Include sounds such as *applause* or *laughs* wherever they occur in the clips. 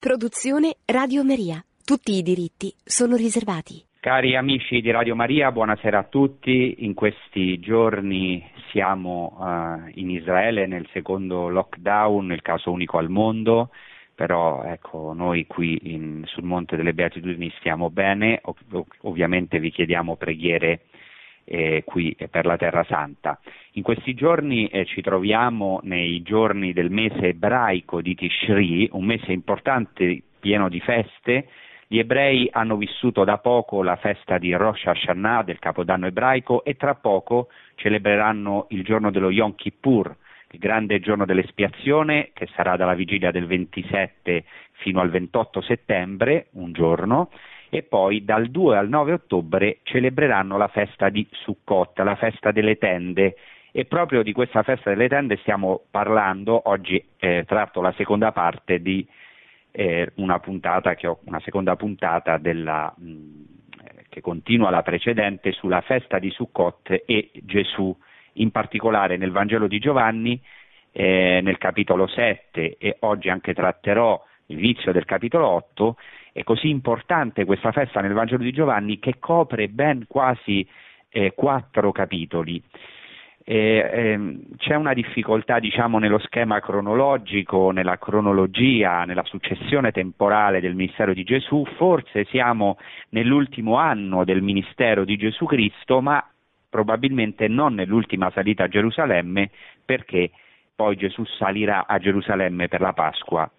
Produzione Radio Maria. Tutti i diritti sono riservati. Cari amici di Radio Maria, buonasera a tutti. In questi giorni siamo uh, in Israele nel secondo lockdown, il caso unico al mondo, però ecco, noi qui in, sul Monte delle Beatitudini stiamo bene, Ov- ovviamente vi chiediamo preghiere eh, qui per la Terra Santa. In questi giorni eh, ci troviamo nei giorni del mese ebraico di Tishri, un mese importante pieno di feste. Gli ebrei hanno vissuto da poco la festa di Rosh Hashanah, del Capodanno ebraico, e tra poco celebreranno il giorno dello Yom Kippur, il grande giorno dell'espiazione, che sarà dalla vigilia del 27 fino al 28 settembre, un giorno, e poi dal 2 al 9 ottobre celebreranno la festa di Sukkot, la festa delle tende. E proprio di questa festa delle tende stiamo parlando, oggi eh, tratto la seconda parte di eh, una puntata ho, una seconda puntata della, mh, che continua la precedente sulla festa di Sukkot e Gesù, in particolare nel Vangelo di Giovanni, eh, nel capitolo 7 e oggi anche tratterò il vizio del capitolo 8, è così importante questa festa nel Vangelo di Giovanni che copre ben quasi eh, quattro capitoli. Eh, ehm, c'è una difficoltà diciamo, nello schema cronologico, nella cronologia, nella successione temporale del ministero di Gesù, forse siamo nell'ultimo anno del ministero di Gesù Cristo, ma probabilmente non nell'ultima salita a Gerusalemme, perché poi Gesù salirà a Gerusalemme per la Pasqua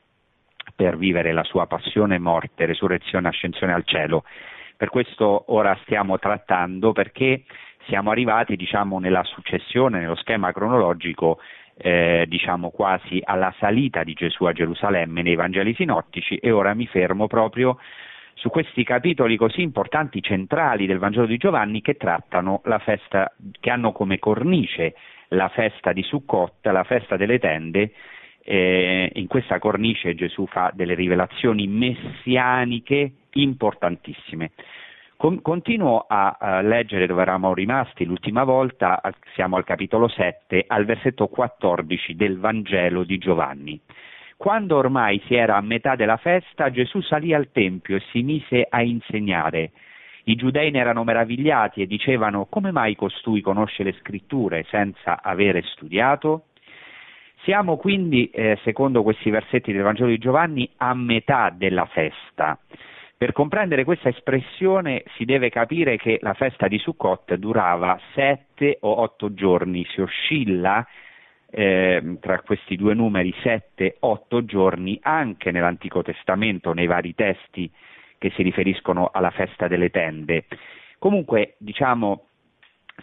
per vivere la sua passione, morte, resurrezione, ascensione al cielo. Per questo ora stiamo trattando perché siamo arrivati diciamo, nella successione, nello schema cronologico, eh, diciamo quasi alla salita di Gesù a Gerusalemme nei Vangeli sinottici e ora mi fermo proprio su questi capitoli così importanti, centrali del Vangelo di Giovanni che trattano la festa, che hanno come cornice la festa di Sukkot, la festa delle tende eh, in questa cornice Gesù fa delle rivelazioni messianiche importantissime. Con, continuo a, a, leggere dove eravamo rimasti l'ultima volta, siamo al capitolo 7, al versetto 14 del Vangelo di Giovanni. Quando ormai si era a metà della festa, Gesù salì al Tempio e si mise a insegnare. I giudei ne erano meravigliati e dicevano come mai costui conosce le scritture senza avere studiato? Siamo quindi, eh, secondo questi versetti del Vangelo di Giovanni, a metà della festa. Per comprendere questa espressione si deve capire che la festa di Sukkot durava sette o otto giorni, si oscilla eh, tra questi due numeri sette, otto giorni anche nell'Antico Testamento, nei vari testi che si riferiscono alla festa delle tende. Comunque, diciamo,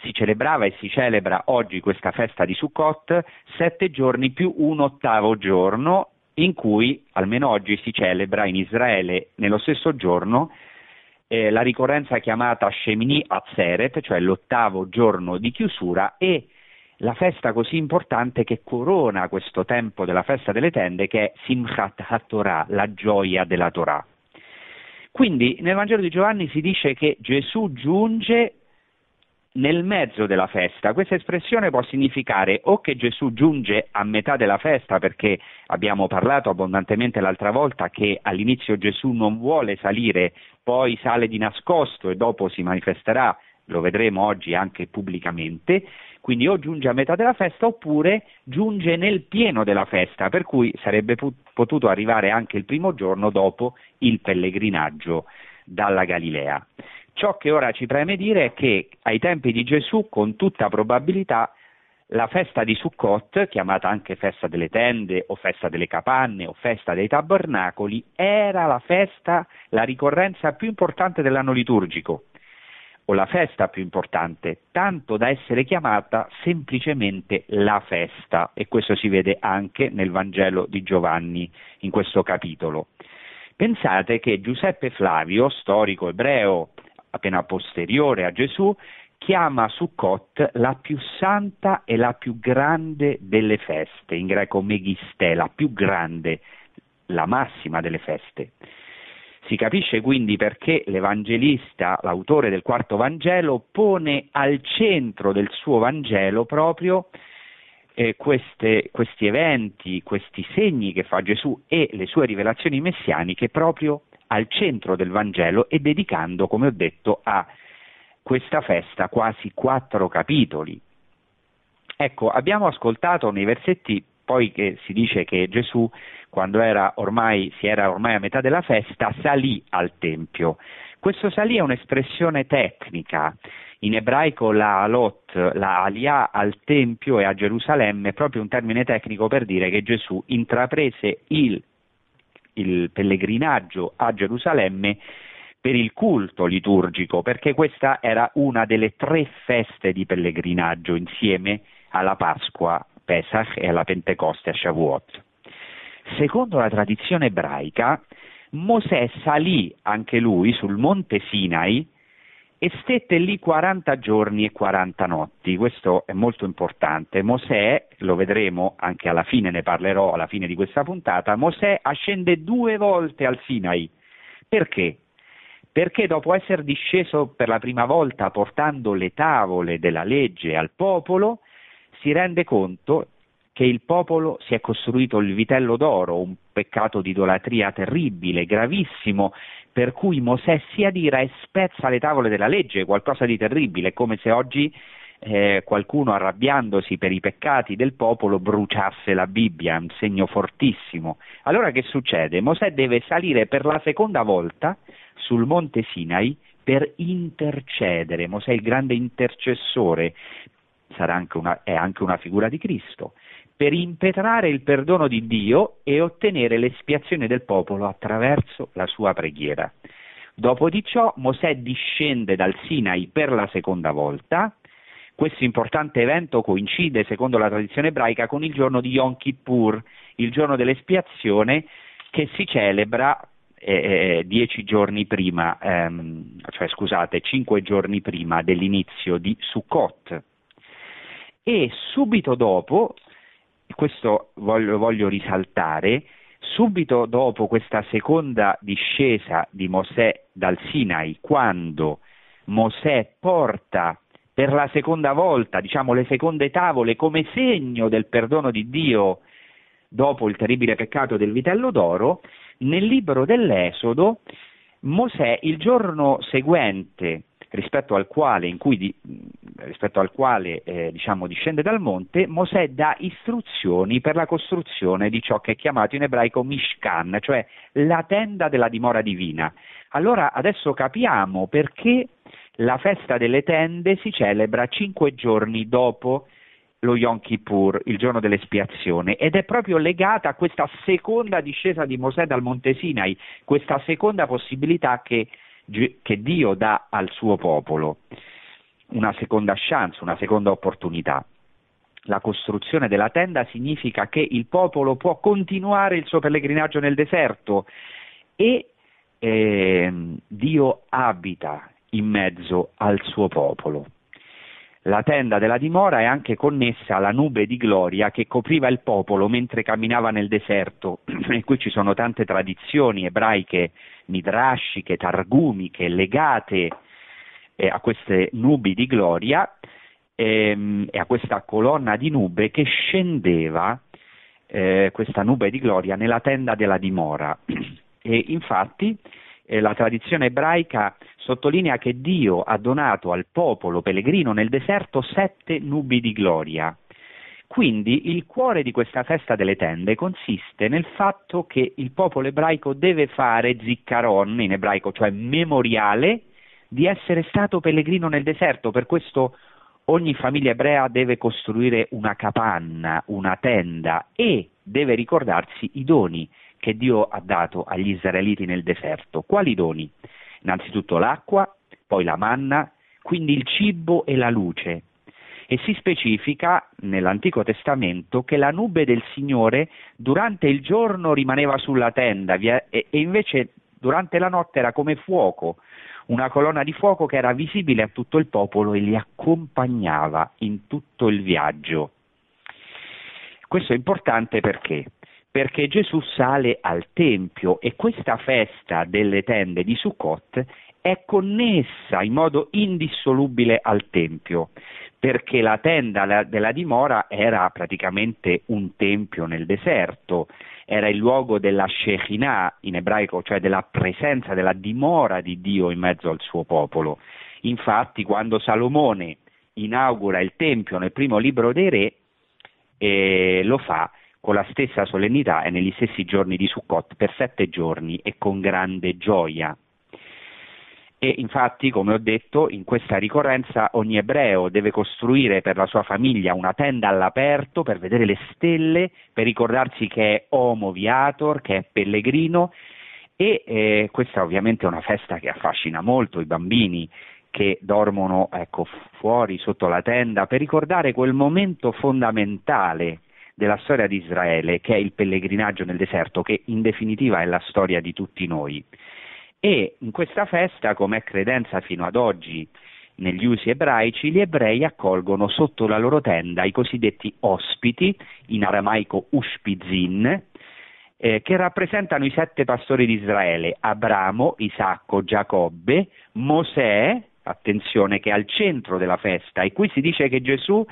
si celebrava e si celebra oggi questa festa di Sukkot sette giorni più un ottavo giorno in cui almeno oggi si celebra in Israele nello stesso giorno eh, la ricorrenza chiamata Shemini Atzeret, cioè l'ottavo giorno di chiusura e la festa così importante che corona questo tempo della festa delle tende che è Simchat HaTorah, la gioia della Torah. Quindi nel Vangelo di Giovanni si dice che Gesù giunge nel mezzo della festa. Questa espressione può significare o che Gesù giunge a metà della festa, perché abbiamo parlato abbondantemente l'altra volta che all'inizio Gesù non vuole salire, poi sale di nascosto e dopo si manifesterà, lo vedremo oggi anche pubblicamente, quindi o giunge a metà della festa oppure giunge nel pieno della festa, per cui sarebbe potuto arrivare anche il primo giorno dopo il pellegrinaggio dalla Galilea. Ciò che ora ci preme dire è che ai tempi di Gesù, con tutta probabilità, la festa di Sukkot, chiamata anche festa delle tende o festa delle capanne o festa dei tabernacoli, era la festa, la ricorrenza più importante dell'anno liturgico, o la festa più importante, tanto da essere chiamata semplicemente la festa, e questo si vede anche nel Vangelo di Giovanni in questo capitolo. Pensate che Giuseppe Flavio, storico ebreo appena posteriore a Gesù, chiama Sukkot la più santa e la più grande delle feste, in greco megiste, la più grande, la massima delle feste. Si capisce quindi perché l'Evangelista, l'autore del quarto Vangelo, pone al centro del suo Vangelo proprio eh, queste, questi eventi, questi segni che fa Gesù e le sue rivelazioni messianiche proprio al centro del Vangelo e dedicando, come ho detto, a questa festa quasi quattro capitoli. Ecco, abbiamo ascoltato nei versetti poi che si dice che Gesù, quando era ormai, si era ormai a metà della festa, salì al Tempio. Questo salì è un'espressione tecnica, in ebraico la alot, la alia al Tempio e a Gerusalemme è proprio un termine tecnico per dire che Gesù intraprese il, il pellegrinaggio a Gerusalemme per il culto liturgico, perché questa era una delle tre feste di pellegrinaggio insieme alla Pasqua, Pesach e alla Pentecoste a Shavuot. Secondo la tradizione ebraica, Mosè salì anche lui sul monte Sinai e stette lì 40 giorni e 40 notti. Questo è molto importante. Mosè, lo vedremo anche alla fine, ne parlerò alla fine di questa puntata, Mosè ascende due volte al Sinai. Perché? Perché dopo essere disceso per la prima volta portando le tavole della legge al popolo, si rende conto che il popolo si è costruito il vitello d'oro, un peccato di idolatria terribile, gravissimo, per cui Mosè si adira e spezza le tavole della legge, qualcosa di terribile, come se oggi eh, qualcuno arrabbiandosi per i peccati del popolo bruciasse la Bibbia, un segno fortissimo. Allora che succede? Mosè deve salire per la seconda volta sul monte Sinai per intercedere. Mosè è il grande intercessore, anche una, è anche una figura di Cristo per impetrare il perdono di Dio e ottenere l'espiazione del popolo attraverso la sua preghiera. Dopo di ciò Mosè discende dal Sinai per la seconda volta. Questo importante evento coincide, secondo la tradizione ebraica, con il giorno di Yom Kippur, il giorno dell'espiazione che si celebra eh, eh dieci giorni prima, ehm, cioè scusate, cinque giorni prima dell'inizio di Sukkot. E subito dopo questo voglio, voglio risaltare, subito dopo questa seconda discesa di Mosè dal Sinai, quando Mosè porta per la seconda volta, diciamo, le seconde tavole come segno del perdono di Dio dopo il terribile peccato del vitello d'oro, nel libro dell'Esodo Mosè il giorno seguente rispetto al quale, di, rispetto al quale eh, diciamo, discende dal monte, Mosè dà istruzioni per la costruzione di ciò che è chiamato in ebraico Mishkan, cioè la tenda della dimora divina. Allora adesso capiamo perché la festa delle tende si celebra cinque giorni dopo lo Yom Kippur, il giorno dell'espiazione, ed è proprio legata a questa seconda discesa di Mosè dal Monte Sinai, questa seconda possibilità che che Dio dà al suo popolo, una seconda chance, una seconda opportunità. La costruzione della tenda significa che il popolo può continuare il suo pellegrinaggio nel deserto e eh, Dio abita in mezzo al suo popolo. La tenda della dimora è anche connessa alla nube di gloria che copriva il popolo mentre camminava nel deserto *clears throat* e qui ci sono tante tradizioni ebraiche, midrashiche, targumiche legate eh, a queste nubi di gloria ehm, e a questa colonna di nube che scendeva eh, questa nube di gloria nella tenda della dimora. *clears throat* E infatti eh, la tradizione ebraica sottolinea che Dio ha donato al popolo pellegrino nel deserto sette nubi di gloria. Quindi il cuore di questa festa delle tende consiste nel fatto che il popolo ebraico deve fare ziccaron in ebraico, cioè memoriale di essere stato pellegrino nel deserto. Per questo ogni famiglia ebrea deve costruire una capanna, una tenda e deve ricordarsi i doni che Dio ha dato agli israeliti nel deserto. Quali doni? Innanzitutto l'acqua, poi la manna, quindi il cibo e la luce. E si specifica nell'Antico Testamento che la nube del Signore durante il giorno rimaneva sulla tenda e invece durante la notte era come fuoco, una colonna di fuoco che era visibile a tutto il popolo e li accompagnava in tutto il viaggio. Questo è importante perché? Perché Gesù sale al Tempio e questa festa delle tende di Sukkot è connessa in modo indissolubile al Tempio, perché la tenda della dimora era praticamente un tempio nel deserto, era il luogo della Shekinah in ebraico, cioè della presenza, della dimora di Dio in mezzo al suo popolo. Infatti quando Salomone inaugura il tempio nel primo libro dei re, eh, lo fa con la stessa solennità e negli stessi giorni di Sukkot per sette giorni e con grande gioia. E infatti, come ho detto, in questa ricorrenza ogni ebreo deve costruire per la sua famiglia una tenda all'aperto per vedere le stelle, per ricordarsi che è homo viator, che è pellegrino e eh, questa ovviamente è una festa che affascina molto i bambini che dormono ecco, fuori sotto la tenda per ricordare quel momento fondamentale della storia di Israele che è il pellegrinaggio nel deserto, che in definitiva è la storia di tutti noi. E in questa festa, come è credenza fino ad oggi negli usi ebraici, gli ebrei accolgono sotto la loro tenda i cosiddetti ospiti, in aramaico ushpizin, eh, che rappresentano i sette pastori di Israele, Abramo, Isacco, Giacobbe, Mosè, attenzione, che è al centro della festa, e qui si dice che Gesù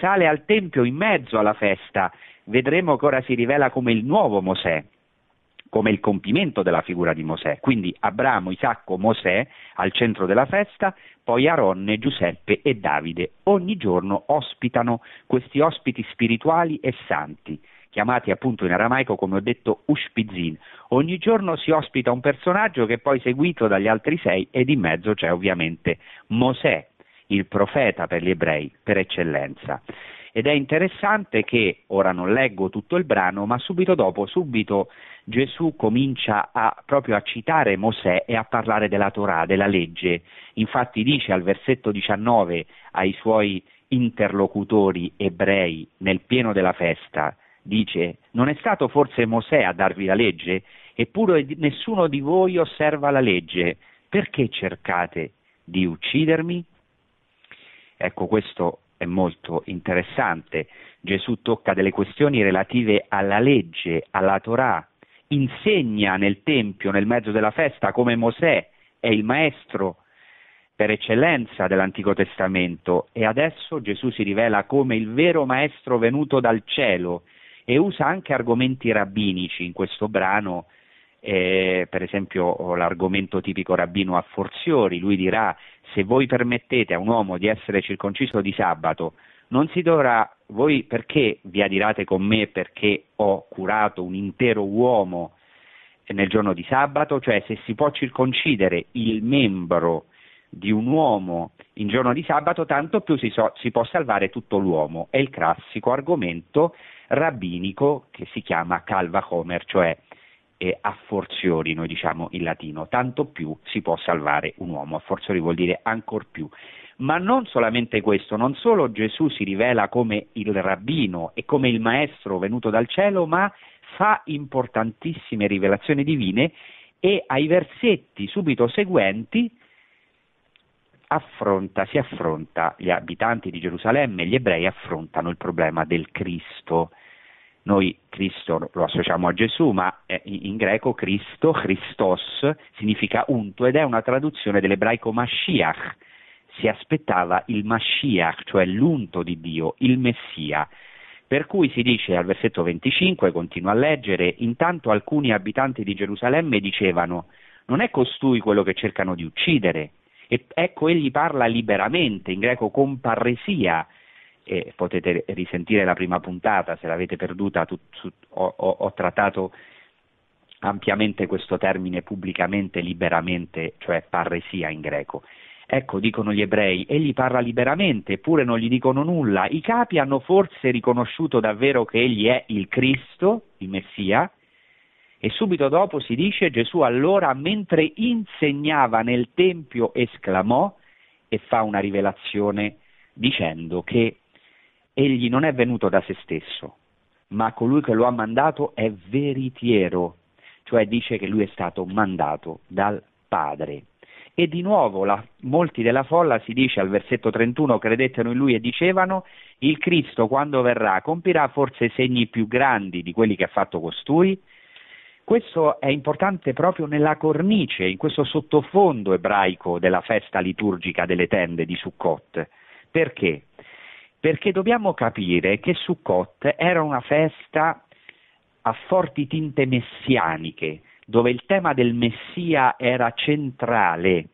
sale al Tempio in mezzo alla festa, vedremo che ora si rivela come il nuovo Mosè, come il compimento della figura di Mosè. Quindi Abramo, Isacco, Mosè al centro della festa, poi Aronne, Giuseppe e Davide. Ogni giorno ospitano questi ospiti spirituali e santi chiamati appunto in aramaico come ho detto Ushpizin. Ogni giorno si ospita un personaggio che è poi seguito dagli altri sei ed in mezzo c'è ovviamente Mosè, il profeta per gli ebrei per eccellenza. Ed è interessante che, ora non leggo tutto il brano, ma subito dopo, subito Gesù comincia a, proprio a citare Mosè e a parlare della Torah, della legge. Infatti dice al versetto 19 ai suoi interlocutori ebrei nel pieno della festa, dice, non è stato forse Mosè a darvi la legge? Eppure nessuno di voi osserva la legge. Perché cercate di uccidermi? Ecco, questo è molto interessante. Gesù tocca delle questioni relative alla legge, alla Torah, insegna nel Tempio, nel mezzo della festa, come Mosè è il maestro per eccellenza dell'Antico Testamento e adesso Gesù si rivela come il vero maestro venuto dal cielo e usa anche argomenti rabbinici in questo brano, eh, per esempio l'argomento tipico rabbino a forziori, lui dirà se voi permettete a un uomo di essere circonciso di sabato, non si dovrà, voi perché vi adirate con me perché ho curato un intero uomo nel giorno di sabato, cioè se si può circoncidere il membro di un uomo in giorno di sabato, tanto più si, so, si può salvare tutto l'uomo. È il classico argomento rabbinico che si chiama calva homer, cioè eh, a forziori, noi diciamo in latino, tanto più si può salvare un uomo, a forziori vuol dire ancor più. Ma non solamente questo, non solo Gesù si rivela come il rabbino e come il maestro venuto dal cielo, ma fa importantissime rivelazioni divine e ai versetti subito seguenti affronta, si affronta, gli abitanti di Gerusalemme, gli ebrei affrontano il problema del Cristo. Noi Cristo lo associamo a Gesù, ma in greco Cristo, Christos, significa unto ed è una traduzione dell'ebraico Mashiach. Si aspettava il Mashiach, cioè l'unto di Dio, il Messia. Per cui si dice al versetto 25, continua a leggere, intanto alcuni abitanti di Gerusalemme dicevano non è costui quello che cercano di uccidere, e ecco, egli parla liberamente, in greco con parresia, e potete risentire la prima puntata, se l'avete perduta, tu, ho, ho, ho trattato ampiamente questo termine pubblicamente, liberamente, cioè parresia in greco. Ecco, dicono gli ebrei, egli parla liberamente, eppure non gli dicono nulla. I capi hanno forse riconosciuto davvero che egli è il Cristo, il Messia, e subito dopo si dice Gesù allora mentre insegnava nel Tempio esclamò e fa una rivelazione dicendo che egli non è venuto da se stesso, ma colui che lo ha mandato è veritiero, cioè dice che lui è stato mandato dal Padre. E di nuovo la, molti della folla si dice al versetto 31 credettero in lui e dicevano il Cristo quando verrà compirà forse segni più grandi di quelli che ha fatto costui? Questo è importante proprio nella cornice, in questo sottofondo ebraico della festa liturgica delle tende di Sukkot. Perché? Perché dobbiamo capire che Sukkot era una festa a forti tinte messianiche, dove il tema del Messia era centrale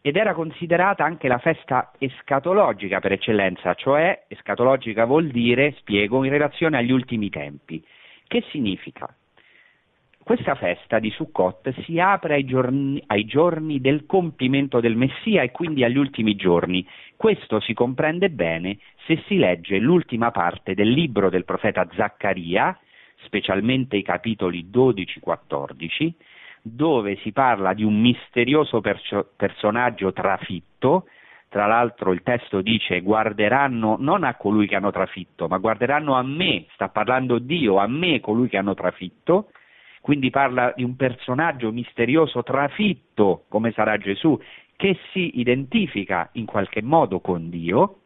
ed era considerata anche la festa escatologica per eccellenza, cioè escatologica vuol dire, spiego, in relazione agli ultimi tempi. Che significa? Questa festa di Sukkot si apre ai giorni, ai giorni, del compimento del Messia e quindi agli ultimi giorni. Questo si comprende bene se si legge l'ultima parte del libro del profeta Zaccaria, specialmente i capitoli 12-14, dove si parla di un misterioso perso- personaggio trafitto, tra l'altro il testo dice guarderanno non a colui che hanno trafitto, ma guarderanno a me, sta parlando Dio, a me colui che hanno trafitto, quindi parla di un personaggio misterioso trafitto come sarà Gesù, che si identifica in qualche modo con Dio.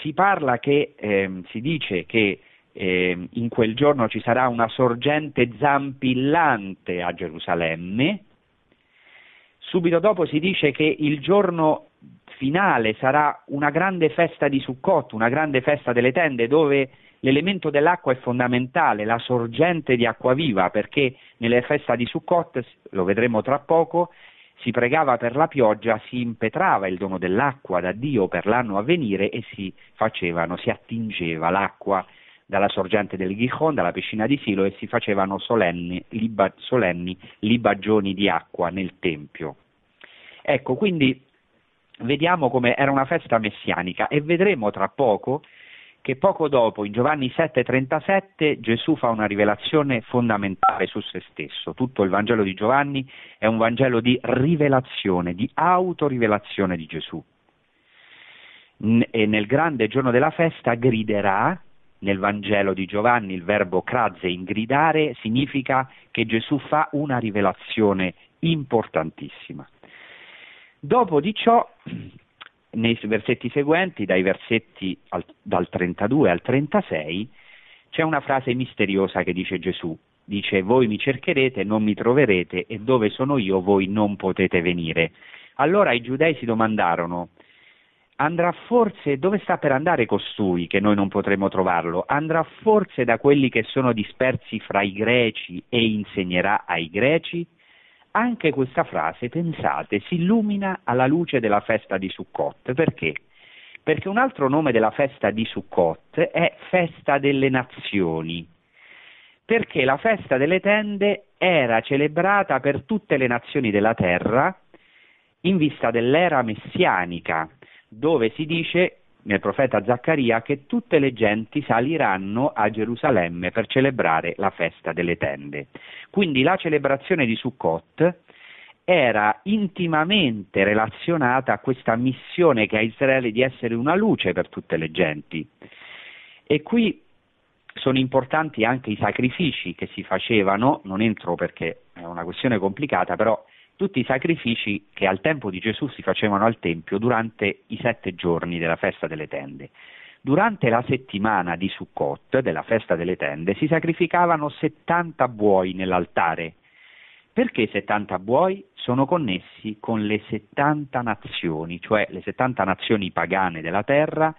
Si parla che, eh, si dice che eh, in quel giorno ci sarà una sorgente zampillante a Gerusalemme, subito dopo si dice che il giorno finale sarà una grande festa di Sukkot, una grande festa delle tende dove l'elemento dell'acqua è fondamentale, la sorgente di acqua viva, perché nelle feste di Sukkot, lo vedremo tra poco, si pregava per la pioggia, si impetrava il dono dell'acqua da Dio per l'anno a venire e si facevano, si attingeva l'acqua dalla sorgente del Gihon, dalla piscina di Silo e si facevano solenni, liba, solenni libagioni di acqua nel Tempio. Ecco, quindi vediamo come era una festa messianica e vedremo tra poco che poco dopo, in Giovanni 7:37, Gesù fa una rivelazione fondamentale su se stesso. Tutto il Vangelo di Giovanni è un Vangelo di rivelazione, di autorivelazione di Gesù. E nel grande giorno della festa griderà nel Vangelo di Giovanni il verbo crazze, ingridare, significa che Gesù fa una rivelazione importantissima. Dopo di ciò, nei versetti seguenti, dai versetti al, dal 32 al 36, c'è una frase misteriosa che dice Gesù. Dice, voi mi cercherete, non mi troverete, e dove sono io voi non potete venire. Allora i giudei si domandarono, andrà forse, dove sta per andare costui che noi non potremo trovarlo? Andrà forse da quelli che sono dispersi fra i greci e insegnerà ai greci? Anche questa frase, pensate, si illumina alla luce della festa di Sukkot. Perché? Perché un altro nome della festa di Sukkot è festa delle nazioni. Perché la festa delle tende era celebrata per tutte le nazioni della terra in vista dell'era messianica, dove si dice nel profeta Zaccaria che tutte le genti saliranno a Gerusalemme per celebrare la festa delle tende. Quindi la celebrazione di Sukkot era intimamente relazionata a questa missione che ha Israele di essere una luce per tutte le genti. E qui sono importanti anche i sacrifici che si facevano, non entro perché è una questione complicata, però tutti i sacrifici che al tempo di Gesù si facevano al Tempio durante i sette giorni della festa delle tende. Durante la settimana di Sukkot, della festa delle tende, si sacrificavano 70 buoi nell'altare. Perché 70 buoi? Sono connessi con le 70 nazioni, cioè le 70 nazioni pagane della terra,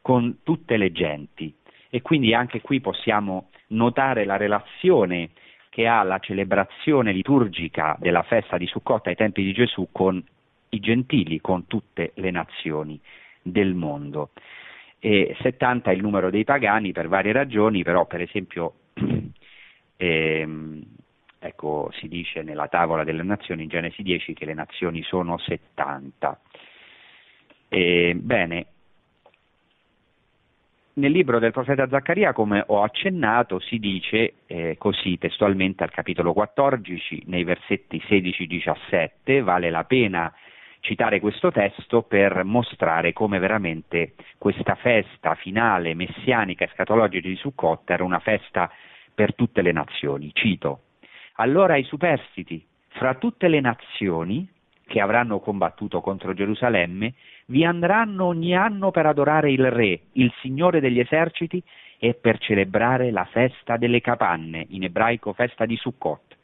con tutte le genti. E quindi anche qui possiamo notare la relazione che ha la celebrazione liturgica della festa di Sukkot ai tempi di Gesù con i gentili, con tutte le nazioni del mondo. E 70 è il numero dei pagani per varie ragioni, però per esempio *clears throat* ehm, ecco, si dice nella tavola delle nazioni in Genesi 10 che le nazioni sono 70. E, bene, nel libro del profeta Zaccaria, come ho accennato, si dice eh, così testualmente al capitolo 14, nei versetti 16-17, vale la pena citare questo testo per mostrare come veramente questa festa finale messianica e scatologica di Sukkot era una festa per tutte le nazioni. Cito, allora i superstiti fra tutte le nazioni che avranno combattuto contro Gerusalemme vi andranno ogni anno per adorare il Re, il Signore degli eserciti, e per celebrare la festa delle capanne, in ebraico festa di Sukkot.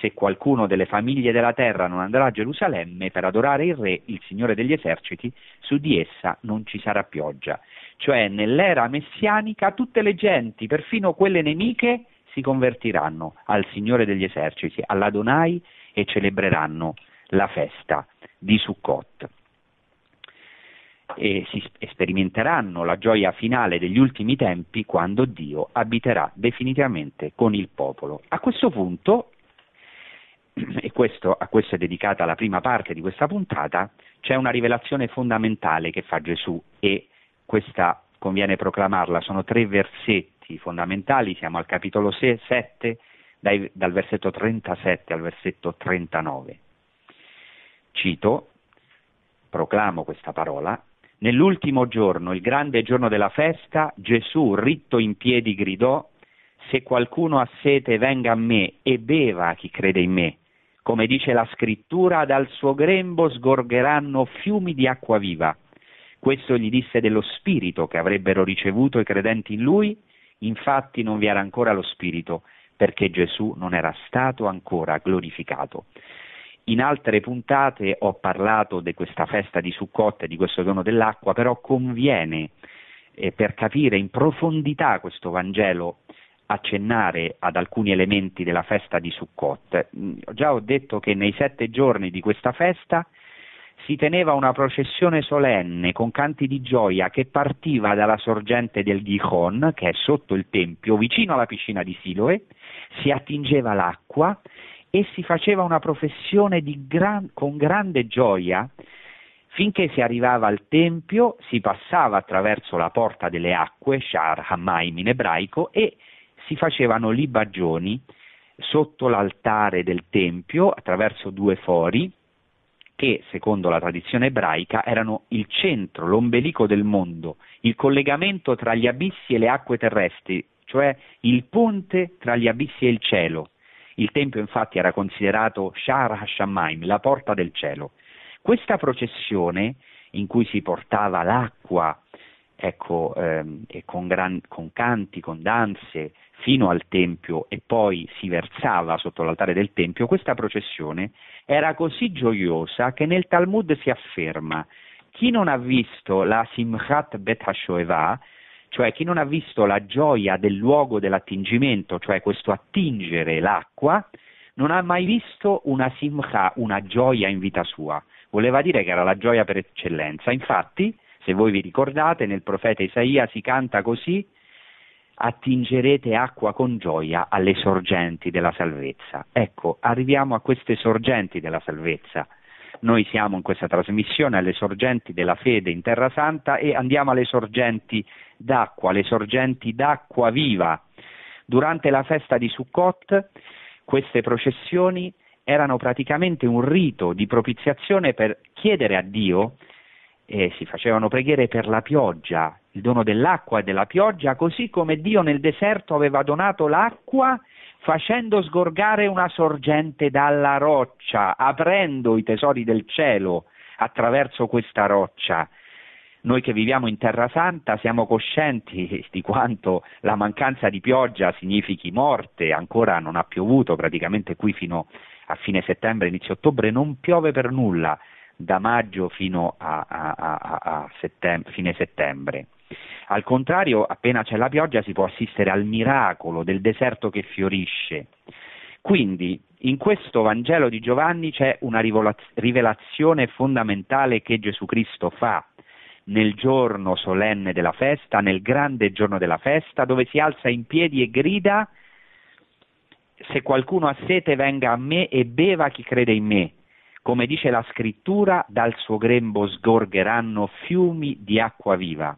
se qualcuno delle famiglie della terra non andrà a Gerusalemme per adorare il Re, il Signore degli eserciti, su di essa non ci sarà pioggia. Cioè nell'era messianica tutte le genti, perfino quelle nemiche, si convertiranno al Signore degli eserciti, all'Adonai e celebreranno la festa di Sukkot. E si sperimenteranno la gioia finale degli ultimi tempi quando Dio abiterà definitivamente con il popolo. A questo punto, *clears throat* e questo, a questo è dedicata la prima parte di questa puntata, c'è una rivelazione fondamentale che fa Gesù e questa conviene proclamarla, sono tre versetti fondamentali, siamo al capitolo 6, 7, dai, dal versetto 37 al versetto 39. Cito, proclamo questa parola, nell'ultimo giorno, il grande giorno della festa, Gesù, ritto in piedi, gridò, se qualcuno ha sete venga a me e beva chi crede in me. Come dice la scrittura, dal suo grembo sgorgeranno fiumi di acqua viva. Questo gli disse dello Spirito che avrebbero ricevuto i credenti in lui, infatti non vi era ancora lo Spirito, perché Gesù non era stato ancora glorificato. In altre puntate ho parlato di questa festa di Sukkot e di questo dono dell'acqua, però conviene eh, per capire in profondità questo Vangelo accennare ad alcuni elementi della festa di Sukkot. Mm, già ho detto che nei sette giorni di questa festa si teneva una processione solenne con canti di gioia che partiva dalla sorgente del Gihon, che è sotto il tempio, vicino alla piscina di Siloe, si attingeva l'acqua e si faceva una professione gran, con grande gioia finché si arrivava al tempio, si passava attraverso la porta delle acque, Shar Hamaim in ebraico, e si facevano libagioni sotto l'altare del tempio attraverso due fori, che, secondo la tradizione ebraica, erano il centro, l'ombelico del mondo, il collegamento tra gli abissi e le acque terrestri, cioè il ponte tra gli abissi e il cielo. Il Tempio infatti era considerato Shar Hashamayim, la porta del cielo. Questa processione, in cui si portava l'acqua ecco, ehm, con, gran, con canti, con danze, fino al Tempio e poi si versava sotto l'altare del Tempio, questa processione era così gioiosa che nel Talmud si afferma chi non ha visto la Simchat Bet HaShoevah, cioè chi non ha visto la gioia del luogo dell'attingimento, cioè questo attingere l'acqua, non ha mai visto una simcha, una gioia in vita sua. Voleva dire che era la gioia per eccellenza. Infatti, se voi vi ricordate, nel profeta Isaia si canta così, attingerete acqua con gioia alle sorgenti della salvezza. Ecco, arriviamo a queste sorgenti della salvezza. Noi siamo in questa trasmissione alle sorgenti della fede in Terra Santa e andiamo alle sorgenti d'acqua, le sorgenti d'acqua viva. Durante la festa di Sukkot queste processioni erano praticamente un rito di propiziazione per chiedere a Dio e si facevano preghiere per la pioggia, il dono dell'acqua e della pioggia, così come Dio nel deserto aveva donato l'acqua facendo sgorgare una sorgente dalla roccia, aprendo i tesori del cielo attraverso questa roccia. Noi che viviamo in Terra Santa siamo coscienti *laughs* di quanto la mancanza di pioggia significhi morte, ancora non ha piovuto praticamente qui fino a fine settembre, inizio ottobre, non piove per nulla da maggio fino a, a, a, a settembre, fine settembre. Al contrario, appena c'è la pioggia si può assistere al miracolo del deserto che fiorisce. Quindi in questo Vangelo di Giovanni c'è una rivelazione fondamentale che Gesù Cristo fa nel giorno solenne della festa, nel grande giorno della festa, dove si alza in piedi e grida se qualcuno ha sete venga a me e beva chi crede in me. Come dice la scrittura, dal suo grembo sgorgeranno fiumi di acqua viva.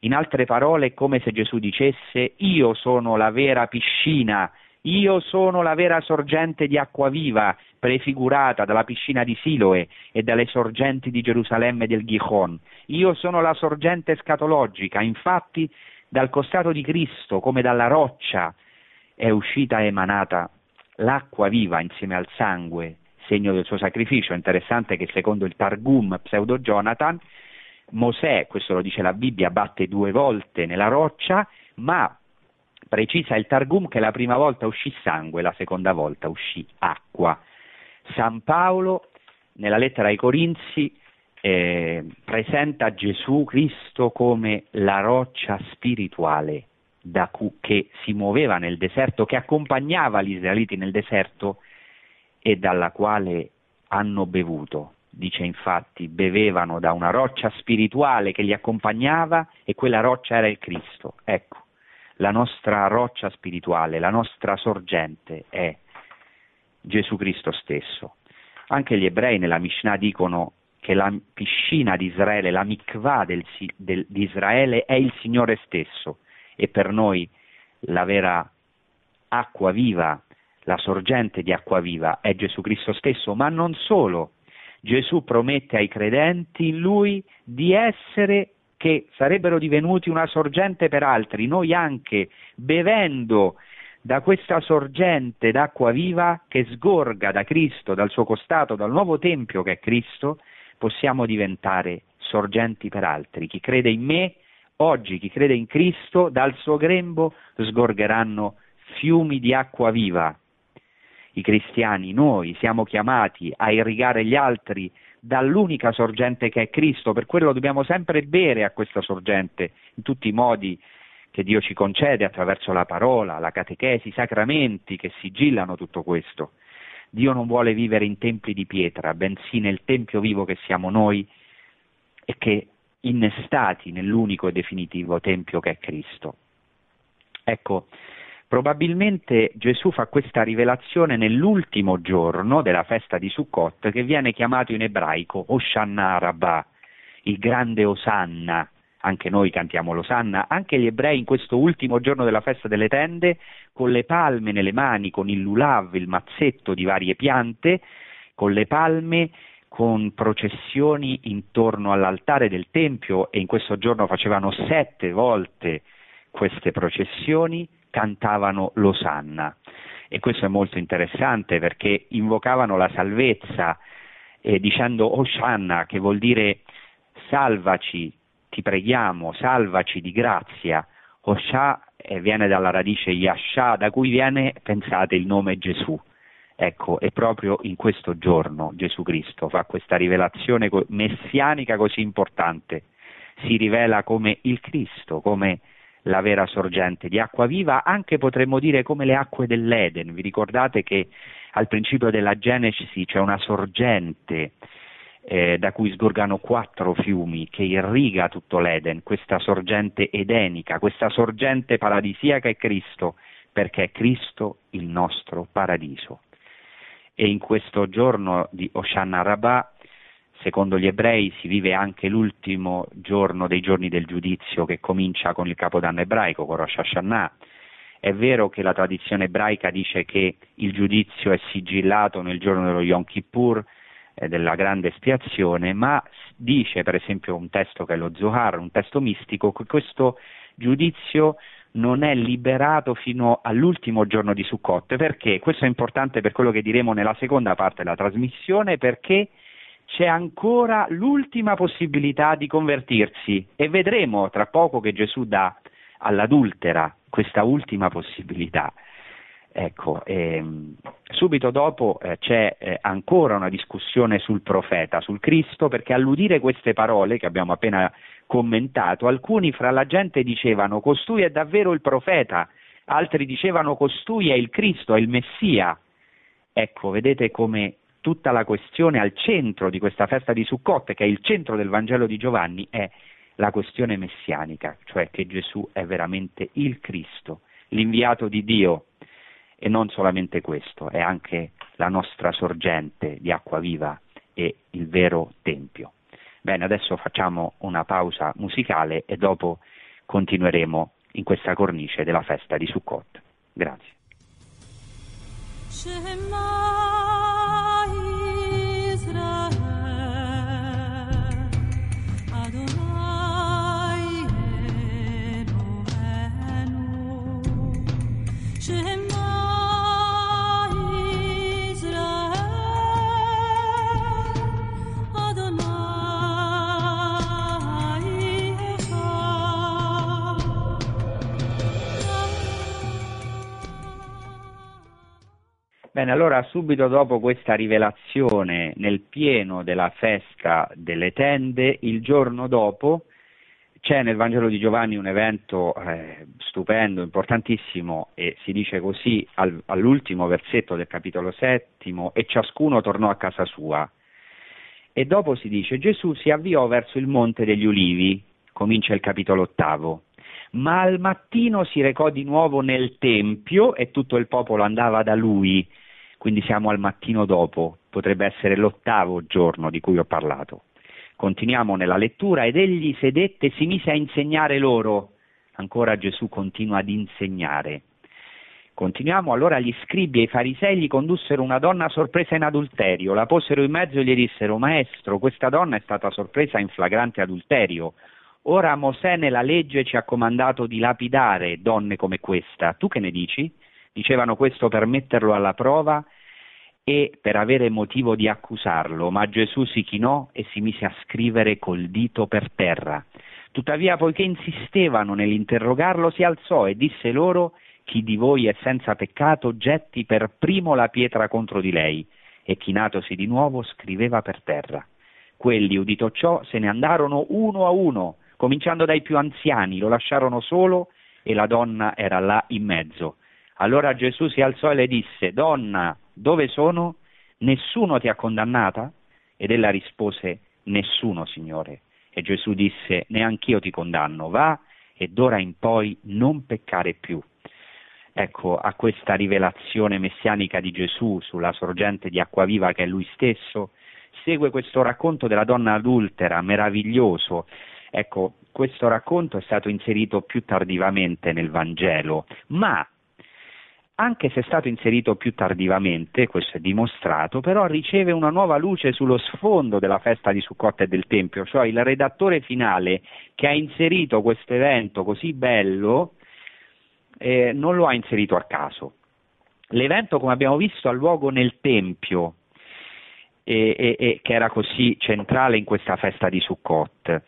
In altre parole è come se Gesù dicesse io sono la vera piscina, io sono la vera sorgente di acqua viva, prefigurata dalla piscina di Siloe e dalle sorgenti di Gerusalemme e del Gihon. Io sono la sorgente scatologica, infatti dal costato di Cristo, come dalla roccia, è uscita e emanata l'acqua viva insieme al sangue, segno del suo sacrificio. Interessante che secondo il Targum pseudo Jonathan, Mosè, questo lo dice la Bibbia, batte due volte nella roccia, ma precisa il Targum che la prima volta uscì sangue, la seconda volta uscì acqua. San Paolo nella lettera ai Corinzi eh, presenta Gesù Cristo come la roccia spirituale cui, che si muoveva nel deserto, che accompagnava gli israeliti nel deserto e dalla quale hanno bevuto. Dice infatti, bevevano da una roccia spirituale che li accompagnava e quella roccia era il Cristo. Ecco, la nostra roccia spirituale, la nostra sorgente è Gesù Cristo stesso. Anche gli ebrei nella Mishnah dicono che la piscina di Israele, la mikvah del, del, di Israele è il Signore stesso e per noi la vera acqua viva, la sorgente di acqua viva è Gesù Cristo stesso, ma non solo. Gesù promette ai credenti in Lui di essere che sarebbero divenuti una sorgente per altri, noi anche bevendo da questa sorgente d'acqua viva che sgorga da Cristo, dal suo costato, dal nuovo Tempio che è Cristo, possiamo diventare sorgenti per altri. Chi crede in me, oggi chi crede in Cristo, dal suo grembo sgorgeranno fiumi di acqua viva. I cristiani, noi, siamo chiamati a irrigare gli altri dall'unica sorgente che è Cristo, per quello dobbiamo sempre bere a questa sorgente in tutti i modi che Dio ci concede attraverso la parola, la catechesi, i sacramenti che sigillano tutto questo. Dio non vuole vivere in templi di pietra, bensì nel tempio vivo che siamo noi e che innestati nell'unico e definitivo tempio che è Cristo. Ecco, probabilmente Gesù fa questa rivelazione nell'ultimo giorno della festa di Sukkot che viene chiamato in ebraico Oshanna Rabbah, il grande Osanna, anche noi cantiamo l'Osanna, anche gli ebrei in questo ultimo giorno della festa delle tende, con le palme nelle mani, con il lulav, il mazzetto di varie piante, con le palme, con processioni intorno all'altare del Tempio e in questo giorno facevano sette volte queste processioni, cantavano l'Osanna. E questo è molto interessante perché invocavano la salvezza eh, dicendo Oshanna, che vuol dire salvaci, ti preghiamo, salvaci di grazia. Osha eh, viene dalla radice Yasha, da cui viene, pensate, il nome Gesù. Ecco, e proprio in questo giorno Gesù Cristo fa questa rivelazione messianica così importante. Si rivela come il Cristo, come la vera sorgente di acqua viva, anche potremmo dire come le acque dell'Eden. Vi ricordate che al principio della Genesi c'è una sorgente eh, da cui sgorgano quattro fiumi che irriga tutto l'Eden, questa sorgente edenica, questa sorgente paradisiaca è Cristo, perché è Cristo il nostro paradiso. E in questo giorno di Oshana Rabbah, secondo gli ebrei, si vive anche l'ultimo giorno dei giorni del giudizio che comincia con il capodanno ebraico, con Rosh Hashanah. È vero che la tradizione ebraica dice che il giudizio è sigillato nel giorno dello Yom Kippur, eh, della grande espiazione, ma dice per esempio un testo che è lo Zohar, un testo mistico, che questo giudizio non è liberato fino all'ultimo giorno di Sukkot. Perché? Questo è importante per quello che diremo nella seconda parte della trasmissione, perché c'è ancora l'ultima possibilità di convertirsi e vedremo tra poco che Gesù dà all'adultera questa ultima possibilità. Ecco, ehm, subito dopo eh, c'è eh, ancora una discussione sul profeta, sul Cristo, perché all'udire queste parole che abbiamo appena commentato, alcuni fra la gente dicevano costui è davvero il profeta, altri dicevano costui è il Cristo, è il Messia. Ecco, vedete come tutta la questione al centro di questa festa di Sukkot, che è il centro del Vangelo di Giovanni, è la questione messianica, cioè che Gesù è veramente il Cristo, l'inviato di Dio e non solamente questo, è anche la nostra sorgente di acqua viva e il vero tempio. Bene, adesso facciamo una pausa musicale e dopo continueremo in questa cornice della festa di Sukkot. Grazie. Bene, allora subito dopo questa rivelazione, nel pieno della festa delle tende, il giorno dopo c'è nel Vangelo di Giovanni un evento eh, stupendo, importantissimo e si dice così al, all'ultimo versetto del capitolo settimo e ciascuno tornò a casa sua. E dopo si dice Gesù si avviò verso il monte degli ulivi, comincia il capitolo ottavo ma al mattino si recò di nuovo nel Tempio e tutto il popolo andava da lui, quindi siamo al mattino dopo, potrebbe essere l'ottavo giorno di cui ho parlato. Continuiamo nella lettura ed egli sedette e si mise a insegnare loro. Ancora Gesù continua ad insegnare. Continuiamo, allora gli scribi e i farisei gli condussero una donna sorpresa in adulterio, la posero in mezzo e gli dissero, Maestro, questa donna è stata sorpresa in flagrante adulterio. Ora Mosè nella legge ci ha comandato di lapidare donne come questa. Tu che ne dici? Dicevano questo per metterlo alla prova e per avere motivo di accusarlo, ma Gesù si chinò e si mise a scrivere col dito per terra. Tuttavia, poiché insistevano nell'interrogarlo, si alzò e disse loro chi di voi è senza peccato getti per primo la pietra contro di lei. E chinatosi di nuovo scriveva per terra. Quelli, udito ciò, se ne andarono uno a uno, cominciando dai più anziani, lo lasciarono solo e la donna era là in mezzo. Allora Gesù si alzò e le disse, Donna, dove sono? Nessuno ti ha condannata? Ed ella rispose, Nessuno, Signore. E Gesù disse, Neanch'io ti condanno, va e d'ora in poi non peccare più. Ecco, a questa rivelazione messianica di Gesù sulla sorgente di acqua viva che è lui stesso, segue questo racconto della donna adultera meraviglioso Ecco, questo racconto è stato inserito più tardivamente nel Vangelo, ma anche se è stato inserito più tardivamente, questo è dimostrato, però riceve una nuova luce sullo sfondo della festa di Sukkot e del Tempio, cioè il redattore finale che ha inserito questo evento così bello eh, non lo ha inserito a caso. L'evento, come abbiamo visto, ha luogo nel Tempio, e, e, e, che era così centrale in questa festa di Sukkot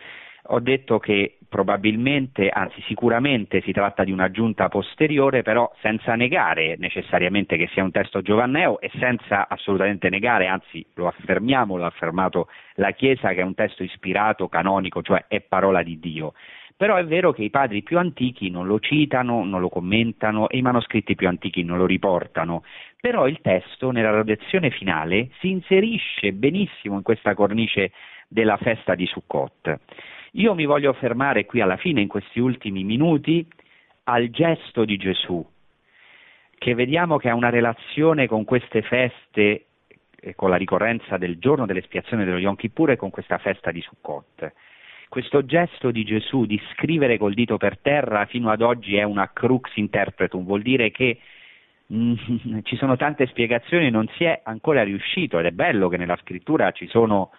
ho detto che probabilmente, anzi sicuramente si tratta di un'aggiunta posteriore, però senza negare necessariamente che sia un testo giovanneo e senza assolutamente negare, anzi lo affermiamo, l'ha affermato la Chiesa che è un testo ispirato, canonico, cioè è parola di Dio. Però è vero che i padri più antichi non lo citano, non lo commentano e i manoscritti più antichi non lo riportano. Però il testo, nella redazione finale, si inserisce benissimo in questa cornice della festa di Sukkot. Io mi voglio fermare qui alla fine, in questi ultimi minuti, al gesto di Gesù, che vediamo che ha una relazione con queste feste, e con la ricorrenza del giorno dell'espiazione dello Yom Kippur e con questa festa di Sukkot. Questo gesto di Gesù di scrivere col dito per terra fino ad oggi è una crux interpretum, vuol dire che mm, *laughs* ci sono tante spiegazioni, non si è ancora riuscito ed è bello che nella scrittura ci sono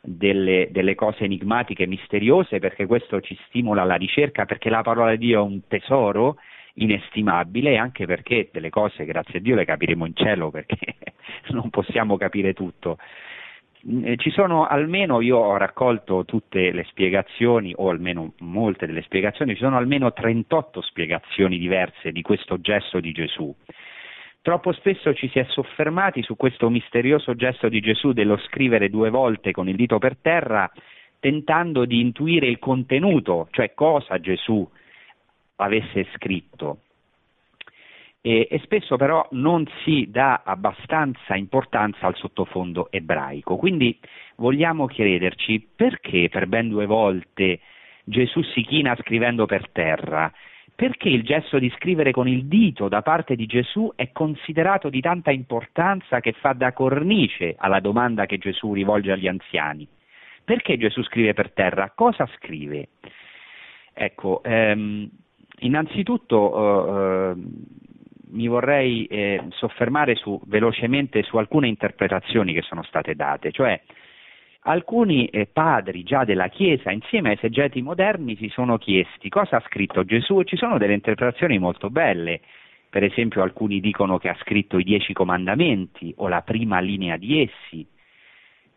delle, delle, cose enigmatiche, misteriose, perché questo ci stimola alla ricerca, perché la parola di Dio è un tesoro inestimabile e anche perché delle cose, grazie a Dio, le capiremo in cielo, perché *laughs* non possiamo capire tutto. Mm, ci sono almeno, io ho raccolto tutte le spiegazioni, o almeno molte delle spiegazioni, ci sono almeno 38 spiegazioni diverse di questo gesto di Gesù. Troppo spesso ci si è soffermati su questo misterioso gesto di Gesù dello scrivere due volte con il dito per terra, tentando di intuire il contenuto, cioè cosa Gesù avesse scritto. E, e, spesso però non si dà abbastanza importanza al sottofondo ebraico. Quindi vogliamo chiederci perché per ben due volte Gesù si china scrivendo per terra perché il gesto di scrivere con il dito da parte di Gesù è considerato di tanta importanza che fa da cornice alla domanda che Gesù rivolge agli anziani. Perché Gesù scrive per terra? Cosa scrive? Ecco, ehm, innanzitutto eh, mi vorrei eh, soffermare su, velocemente su alcune interpretazioni che sono state date, cioè alcuni eh, padri già della Chiesa, insieme ai esegeti moderni, si sono chiesti cosa ha scritto Gesù e ci sono delle interpretazioni molto belle. Per esempio alcuni dicono che ha scritto i dieci comandamenti o la prima linea di essi,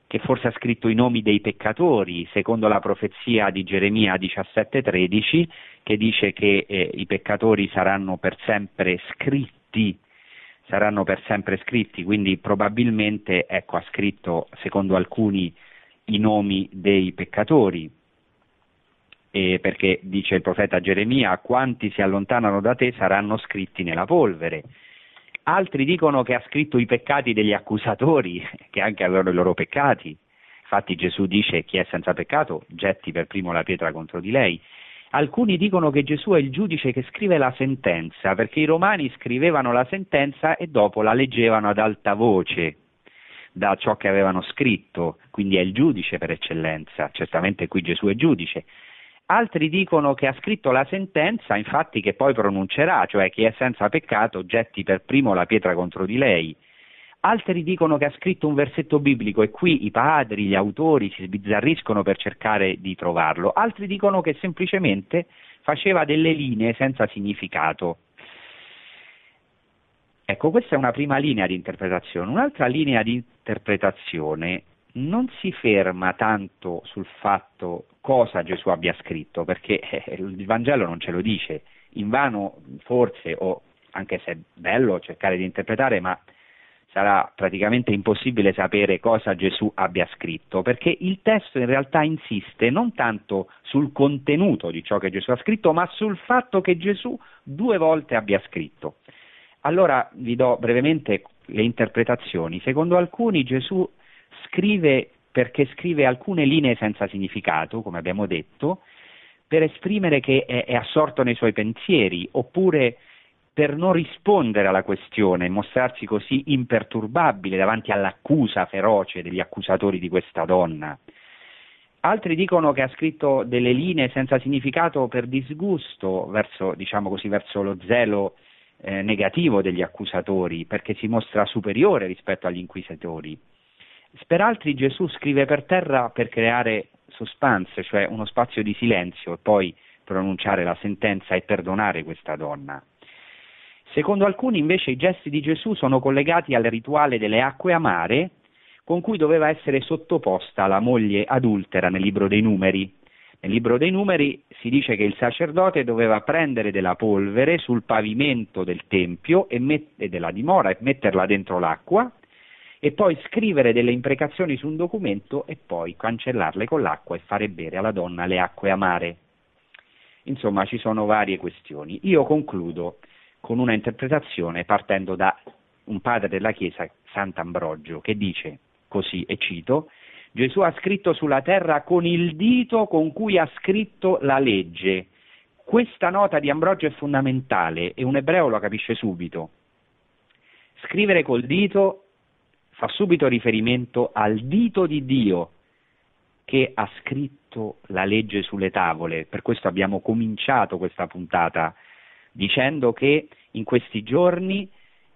che forse ha scritto i nomi dei peccatori, secondo la profezia di Geremia 17:13, che dice che eh, i peccatori saranno per sempre scritti saranno per sempre scritti, quindi probabilmente ecco, ha scritto, secondo alcuni, i nomi dei peccatori, eh, perché dice il profeta Geremia, quanti si allontanano da te saranno scritti nella polvere. Altri dicono che ha scritto i peccati degli accusatori, *laughs* che anche avevano i loro peccati. Infatti Gesù dice chi è senza peccato getti per primo la pietra contro di lei. Alcuni dicono che Gesù è il giudice che scrive la sentenza, perché i romani scrivevano la sentenza e dopo la leggevano ad alta voce da ciò che avevano scritto, quindi è il giudice per eccellenza, certamente qui Gesù è giudice. Altri dicono che ha scritto la sentenza, infatti che poi pronuncerà, cioè chi è senza peccato getti per primo la pietra contro di lei altri dicono che ha scritto un versetto biblico e qui i padri, gli autori si sbizzarriscono per cercare di trovarlo, altri dicono che semplicemente faceva delle linee senza significato. Ecco, questa è una prima linea di interpretazione. Un'altra linea di interpretazione non si ferma tanto sul fatto cosa Gesù abbia scritto, perché eh, il Vangelo non ce lo dice. In vano, forse, o anche se è bello cercare di interpretare, ma sarà praticamente impossibile sapere cosa Gesù abbia scritto, perché il testo in realtà insiste non tanto sul contenuto di ciò che Gesù ha scritto, ma sul fatto che Gesù due volte abbia scritto. Allora vi do brevemente le interpretazioni. Secondo alcuni Gesù scrive perché scrive alcune linee senza significato, come abbiamo detto, per esprimere che è, è assorto nei suoi pensieri, oppure per non rispondere alla questione mostrarsi così imperturbabile davanti all'accusa feroce degli accusatori di questa donna. Altri dicono che ha scritto delle linee senza significato per disgusto verso, diciamo così, verso lo zelo eh, negativo degli accusatori, perché si mostra superiore rispetto agli inquisitori. Per altri Gesù scrive per terra per creare suspense, cioè uno spazio di silenzio, e poi pronunciare la sentenza e perdonare questa donna. Secondo alcuni invece i gesti di Gesù sono collegati al rituale delle acque amare con cui doveva essere sottoposta la moglie adultera nel libro dei numeri. Nel libro dei numeri si dice che il sacerdote doveva prendere della polvere sul pavimento del tempio e, met- e della dimora e metterla dentro l'acqua e poi scrivere delle imprecazioni su un documento e poi cancellarle con l'acqua e fare bere alla donna le acque amare. Insomma, ci sono varie questioni. Io concludo con una interpretazione partendo da un padre della Chiesa, Sant'Ambrogio, che dice così, e cito, Gesù ha scritto sulla terra con il dito con cui ha scritto la legge. Questa nota di Ambrogio è fondamentale e un ebreo lo capisce subito. Scrivere col dito fa subito riferimento al dito di Dio che ha scritto la legge sulle tavole. Per questo abbiamo cominciato questa puntata dicendo che in questi giorni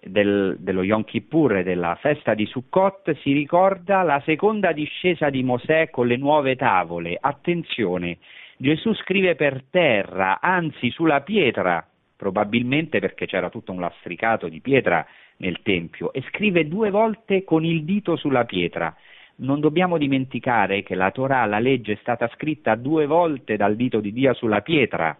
del, dello Yom Kippur e della festa di Sukkot si ricorda la seconda discesa di Mosè con le nuove tavole. Attenzione, Gesù scrive per terra, anzi sulla pietra, probabilmente perché c'era tutto un lastricato di pietra nel Tempio, e scrive due volte con il dito sulla pietra. Non dobbiamo dimenticare che la Torah, la legge, è stata scritta due volte dal dito di Dio sulla pietra,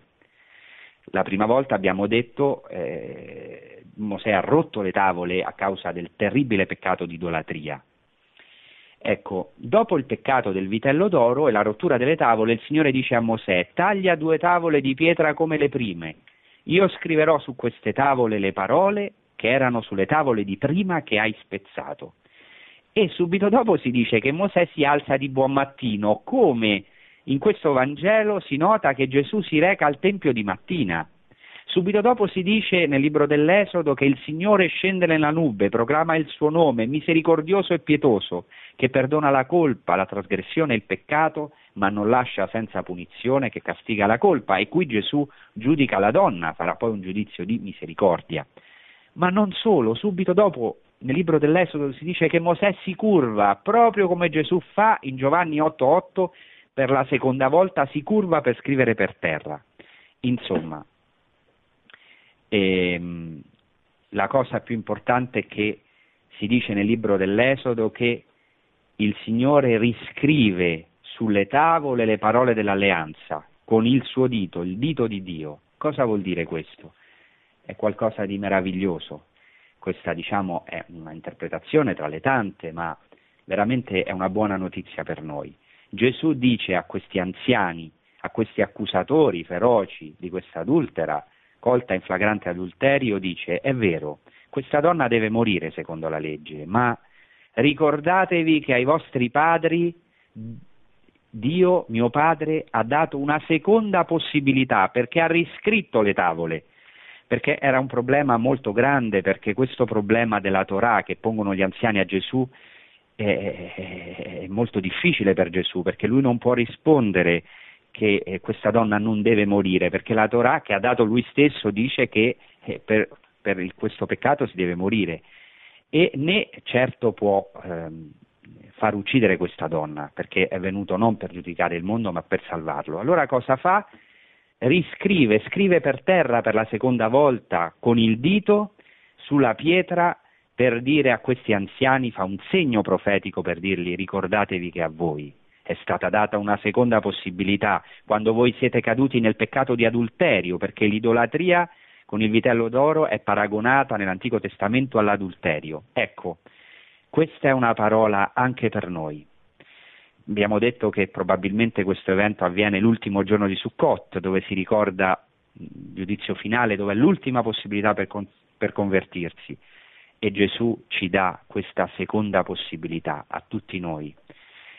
la prima volta abbiamo detto eh, Mosè ha rotto le tavole a causa del terribile peccato di idolatria. Ecco, dopo il peccato del vitello d'oro e la rottura delle tavole, il Signore dice a Mosè, taglia due tavole di pietra come le prime. Io scriverò su queste tavole le parole che erano sulle tavole di prima che hai spezzato. E subito dopo si dice che Mosè si alza di buon mattino, come in questo Vangelo si nota che Gesù si reca al Tempio di mattina. Subito dopo si dice nel libro dell'Esodo che il Signore scende nella nube, proclama il suo nome, misericordioso e pietoso, che perdona la colpa, la trasgressione e il peccato, ma non lascia senza punizione che castiga la colpa, e qui Gesù giudica la donna, farà poi un giudizio di misericordia. Ma non solo, subito dopo nel libro dell'Esodo si dice che Mosè si curva, proprio come Gesù fa in Giovanni 8:8 per la seconda volta si curva per scrivere per terra. Insomma, ehm, la cosa più importante è che si dice nel libro dell'Esodo che il Signore riscrive sulle tavole le parole dell'alleanza con il suo dito, il dito di Dio. Cosa vuol dire questo? È qualcosa di meraviglioso. questa diciamo è una interpretazione tra le tante, ma veramente è una buona notizia per noi. Gesù dice a questi anziani, a questi accusatori feroci di questa adultera, colta in flagrante adulterio, dice è vero, questa donna deve morire secondo la legge, ma ricordatevi che ai vostri padri Dio, mio padre, ha dato una seconda possibilità perché ha riscritto le tavole, perché era un problema molto grande, perché questo problema della Torah che pongono gli anziani a Gesù è, è molto difficile per Gesù, perché lui non può rispondere che eh, questa donna non deve morire, perché la Torah che ha dato lui stesso dice che eh, per, per questo peccato si deve morire e né certo può ehm, far uccidere questa donna, perché è venuto non per giudicare il mondo ma per salvarlo. Allora cosa fa? Riscrive, scrive per terra per la seconda volta con il dito sulla pietra per dire a questi anziani, fa un segno profetico per dirgli ricordatevi che a voi è stata data una seconda possibilità quando voi siete caduti nel peccato di adulterio, perché l'idolatria con il vitello d'oro è paragonata nell'Antico Testamento all'adulterio. Ecco, questa è una parola anche per noi. Abbiamo detto che probabilmente questo evento avviene l'ultimo giorno di Sukkot, dove si ricorda il giudizio finale, dove è l'ultima possibilità per, con- per convertirsi. E Gesù ci dà questa seconda possibilità a tutti noi.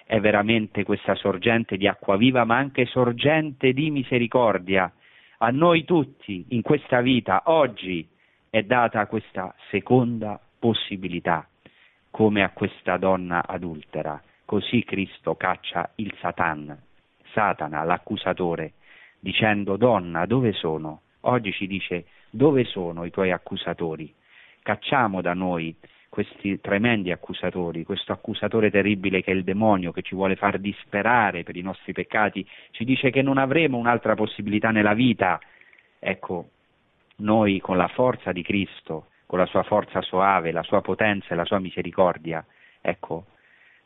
È veramente questa sorgente di acqua viva, ma anche sorgente di misericordia a noi tutti in questa vita oggi è data questa seconda possibilità, come a questa donna adultera. Così Cristo caccia il Satan, Satana, l'accusatore, dicendo donna dove sono? Oggi ci dice dove sono i tuoi accusatori? Cacciamo da noi questi tremendi accusatori, questo accusatore terribile che è il demonio che ci vuole far disperare per i nostri peccati, ci dice che non avremo un'altra possibilità nella vita. Ecco, noi con la forza di Cristo, con la sua forza soave, la sua potenza e la sua misericordia, ecco,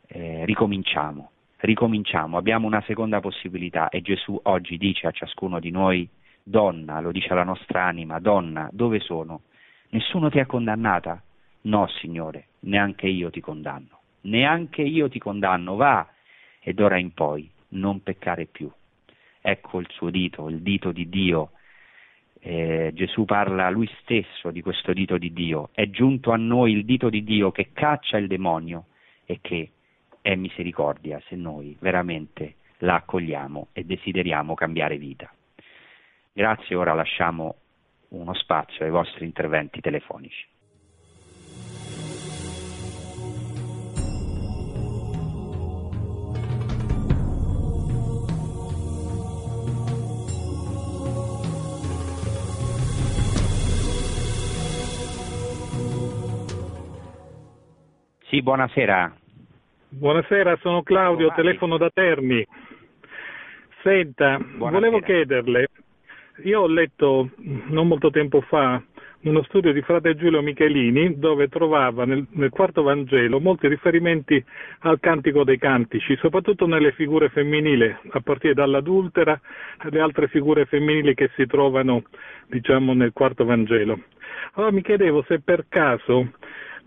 eh, ricominciamo, ricominciamo, abbiamo una seconda possibilità e Gesù oggi dice a ciascuno di noi, donna, lo dice alla nostra anima, donna, dove sono? Nessuno ti ha condannata? No, Signore, neanche io ti condanno, neanche io ti condanno, va ed ora in poi non peccare più. Ecco il suo dito, il dito di Dio. Eh, Gesù parla lui stesso di questo dito di Dio. È giunto a noi il dito di Dio che caccia il demonio e che è misericordia se noi veramente la accogliamo e desideriamo cambiare vita. Grazie, ora lasciamo uno spazio ai vostri interventi telefonici. Sì, buonasera. Buonasera, sono Claudio, telefono da Terni. Senta, buonasera. volevo chiederle, io ho letto non molto tempo fa uno studio di frate Giulio Michelini dove trovava nel, nel, quarto Vangelo molti riferimenti al cantico dei cantici, soprattutto nelle figure femminili, a partire dall'adultera alle altre figure femminili che si trovano diciamo, nel quarto Vangelo. Allora mi chiedevo se per caso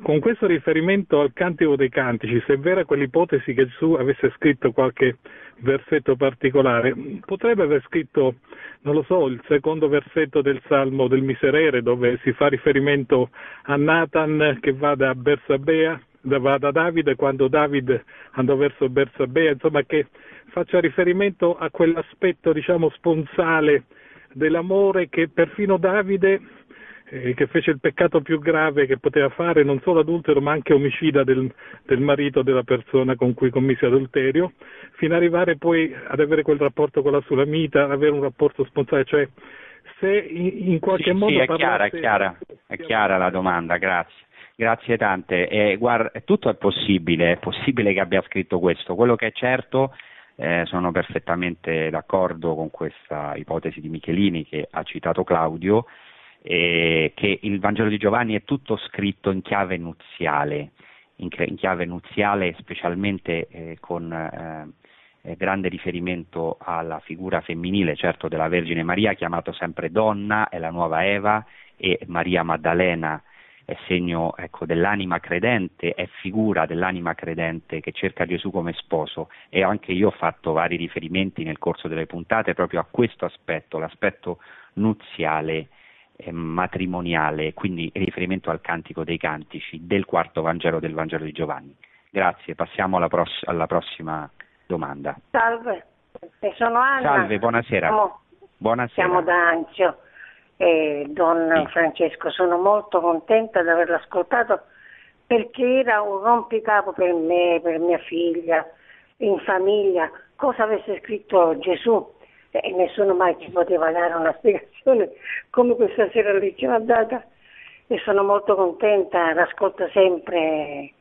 con questo riferimento al Cantico dei Cantici, se è vera quell'ipotesi che Gesù avesse scritto qualche versetto particolare, potrebbe aver scritto, non lo so, il secondo versetto del Salmo del Miserere, dove si fa riferimento a Nathan che va da Bersabea, va da Davide quando Davide andò verso Bersabea, insomma che faccia riferimento a quell'aspetto, diciamo, sponsale dell'amore che perfino Davide eh, che fece il peccato più grave che poteva fare, non solo adultero ma anche omicida del, del marito della persona con cui commise adulterio, fino ad arrivare poi ad avere quel rapporto con la sulamita, ad avere un rapporto sponsale, cioè se in, in qualche sì, modo... Sì, è chiara, è chiara, è chiara la domanda, grazie. Grazie tante. Eh, guarda, tutto è possibile, è possibile che abbia scritto questo. Quello che è certo, eh, sono perfettamente d'accordo con questa ipotesi di Michelini che ha citato Claudio, eh, che il Vangelo di Giovanni è tutto scritto in chiave nuziale, in, in chiave nuziale specialmente eh, con eh, eh, grande riferimento alla figura femminile, certo della Vergine Maria, chiamato sempre donna, è la nuova Eva, e Maria Maddalena, è segno ecco, dell'anima credente, è figura dell'anima credente che cerca Gesù come sposo. E anche io ho fatto vari riferimenti nel corso delle puntate proprio a questo aspetto, l'aspetto nuziale, eh, matrimoniale, quindi riferimento al cantico dei cantici del quarto Vangelo del Vangelo di Giovanni. Grazie, passiamo alla, pross- alla prossima domanda. Salve, sono Anna. Salve, buonasera. Siamo, buonasera. Siamo da Anzio. Eh, don sì. Francesco, sono molto contenta di averlo ascoltato perché era un rompicapo per me, per mia figlia, in famiglia, cosa avesse scritto Gesù e nessuno mai ci poteva dare una spiegazione come questa sera lì ci ha data e sono molto contenta, l'ascolto sempre.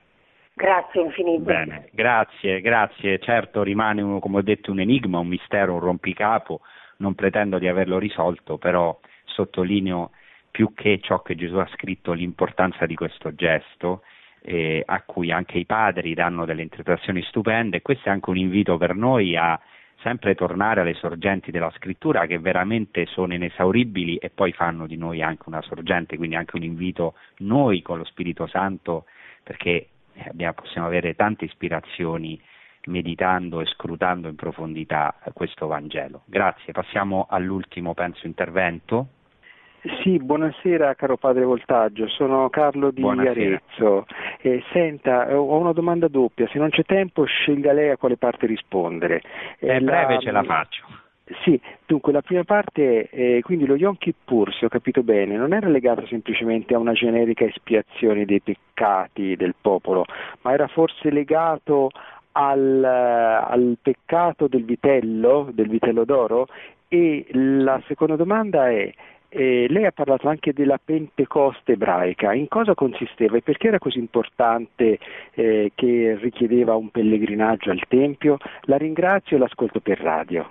Grazie infinito. Bene, grazie, grazie. Certo rimane, uno, come ho detto, un enigma, un mistero, un rompicapo. Non pretendo di averlo risolto, però sottolineo più che ciò che Gesù ha scritto l'importanza di questo gesto eh, a cui anche i padri danno delle interpretazioni stupende. Questo è anche un invito per noi a sempre tornare alle sorgenti della scrittura che veramente sono inesauribili e poi fanno di noi anche una sorgente, quindi anche un invito noi con lo Spirito Santo perché abbiamo, possiamo avere tante ispirazioni meditando e scrutando in profondità questo Vangelo. Grazie, passiamo all'ultimo, penso, intervento. Sì, buonasera caro padre Voltaggio, sono Carlo di buonasera. Arezzo. Eh, senta, ho una domanda doppia, se non c'è tempo scelga lei a quale parte rispondere. Eh, breve la... ce la faccio. Sì, dunque la prima parte, eh, quindi lo Yom Kippur, se ho capito bene, non era legato semplicemente a una generica espiazione dei peccati del popolo, ma era forse legato al, al peccato del vitello, del vitello d'oro e la seconda domanda è eh, lei ha parlato anche della Pentecoste ebraica, in cosa consisteva e perché era così importante eh, che richiedeva un pellegrinaggio al Tempio? La ringrazio e l'ascolto per radio.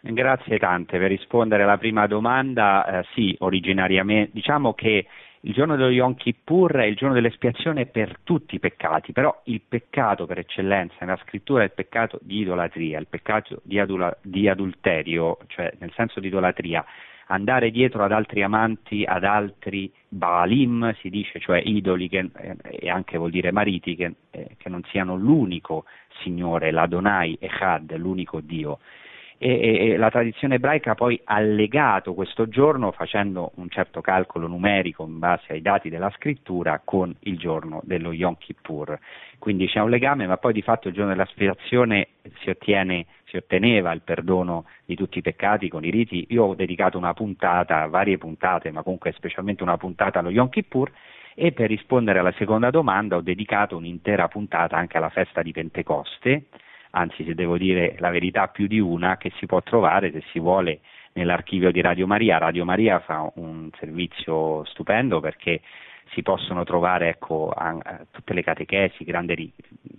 Grazie tante. Per rispondere alla prima domanda, eh, sì, originariamente, diciamo che il giorno dello Yom Kippur è il giorno dell'espiazione per tutti i peccati, però il peccato per eccellenza nella scrittura è il peccato di idolatria, il peccato di, adula- di adulterio, cioè nel senso di idolatria, andare dietro ad altri amanti, ad altri Baalim, si dice, cioè idoli che, eh, e anche vuol dire mariti, che, eh, che non siano l'unico Signore, l'Adonai Echad, l'unico Dio e, e, la tradizione ebraica poi ha legato questo giorno facendo un certo calcolo numerico in base ai dati della scrittura con il giorno dello Yom Kippur. Quindi c'è un legame, ma poi di fatto il giorno dell'aspirazione si, ottiene, si otteneva il perdono di tutti i peccati con i riti. Io ho dedicato una puntata, varie puntate, ma comunque specialmente una puntata allo Yom Kippur e per rispondere alla seconda domanda ho dedicato un'intera puntata anche alla festa di Pentecoste anzi se devo dire la verità più di una, che si può trovare se si vuole nell'archivio di Radio Maria. Radio Maria fa un servizio stupendo perché si possono trovare ecco, tutte le catechesi grandi,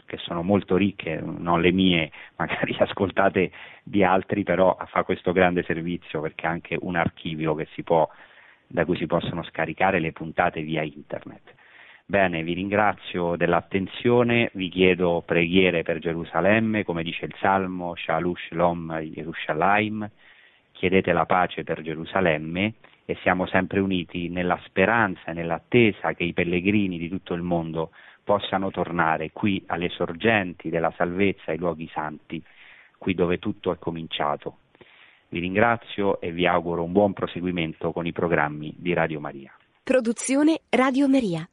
che sono molto ricche, non le mie, *laughs* magari ascoltate di altri, però fa questo grande servizio perché è anche un archivio può, da cui si possono scaricare le puntate via internet. Bene, vi ringrazio dell'attenzione, vi chiedo preghiere per Gerusalemme, come dice il Salmo, Shalom Shalom Yerushalayim, chiedete la pace per Gerusalemme e siamo sempre uniti nella speranza e nell'attesa che i pellegrini di tutto il mondo possano tornare qui alle sorgenti della salvezza ai luoghi santi, qui dove tutto è cominciato. Vi ringrazio e vi auguro un buon proseguimento con i programmi di Radio Maria. Produzione Radio Maria.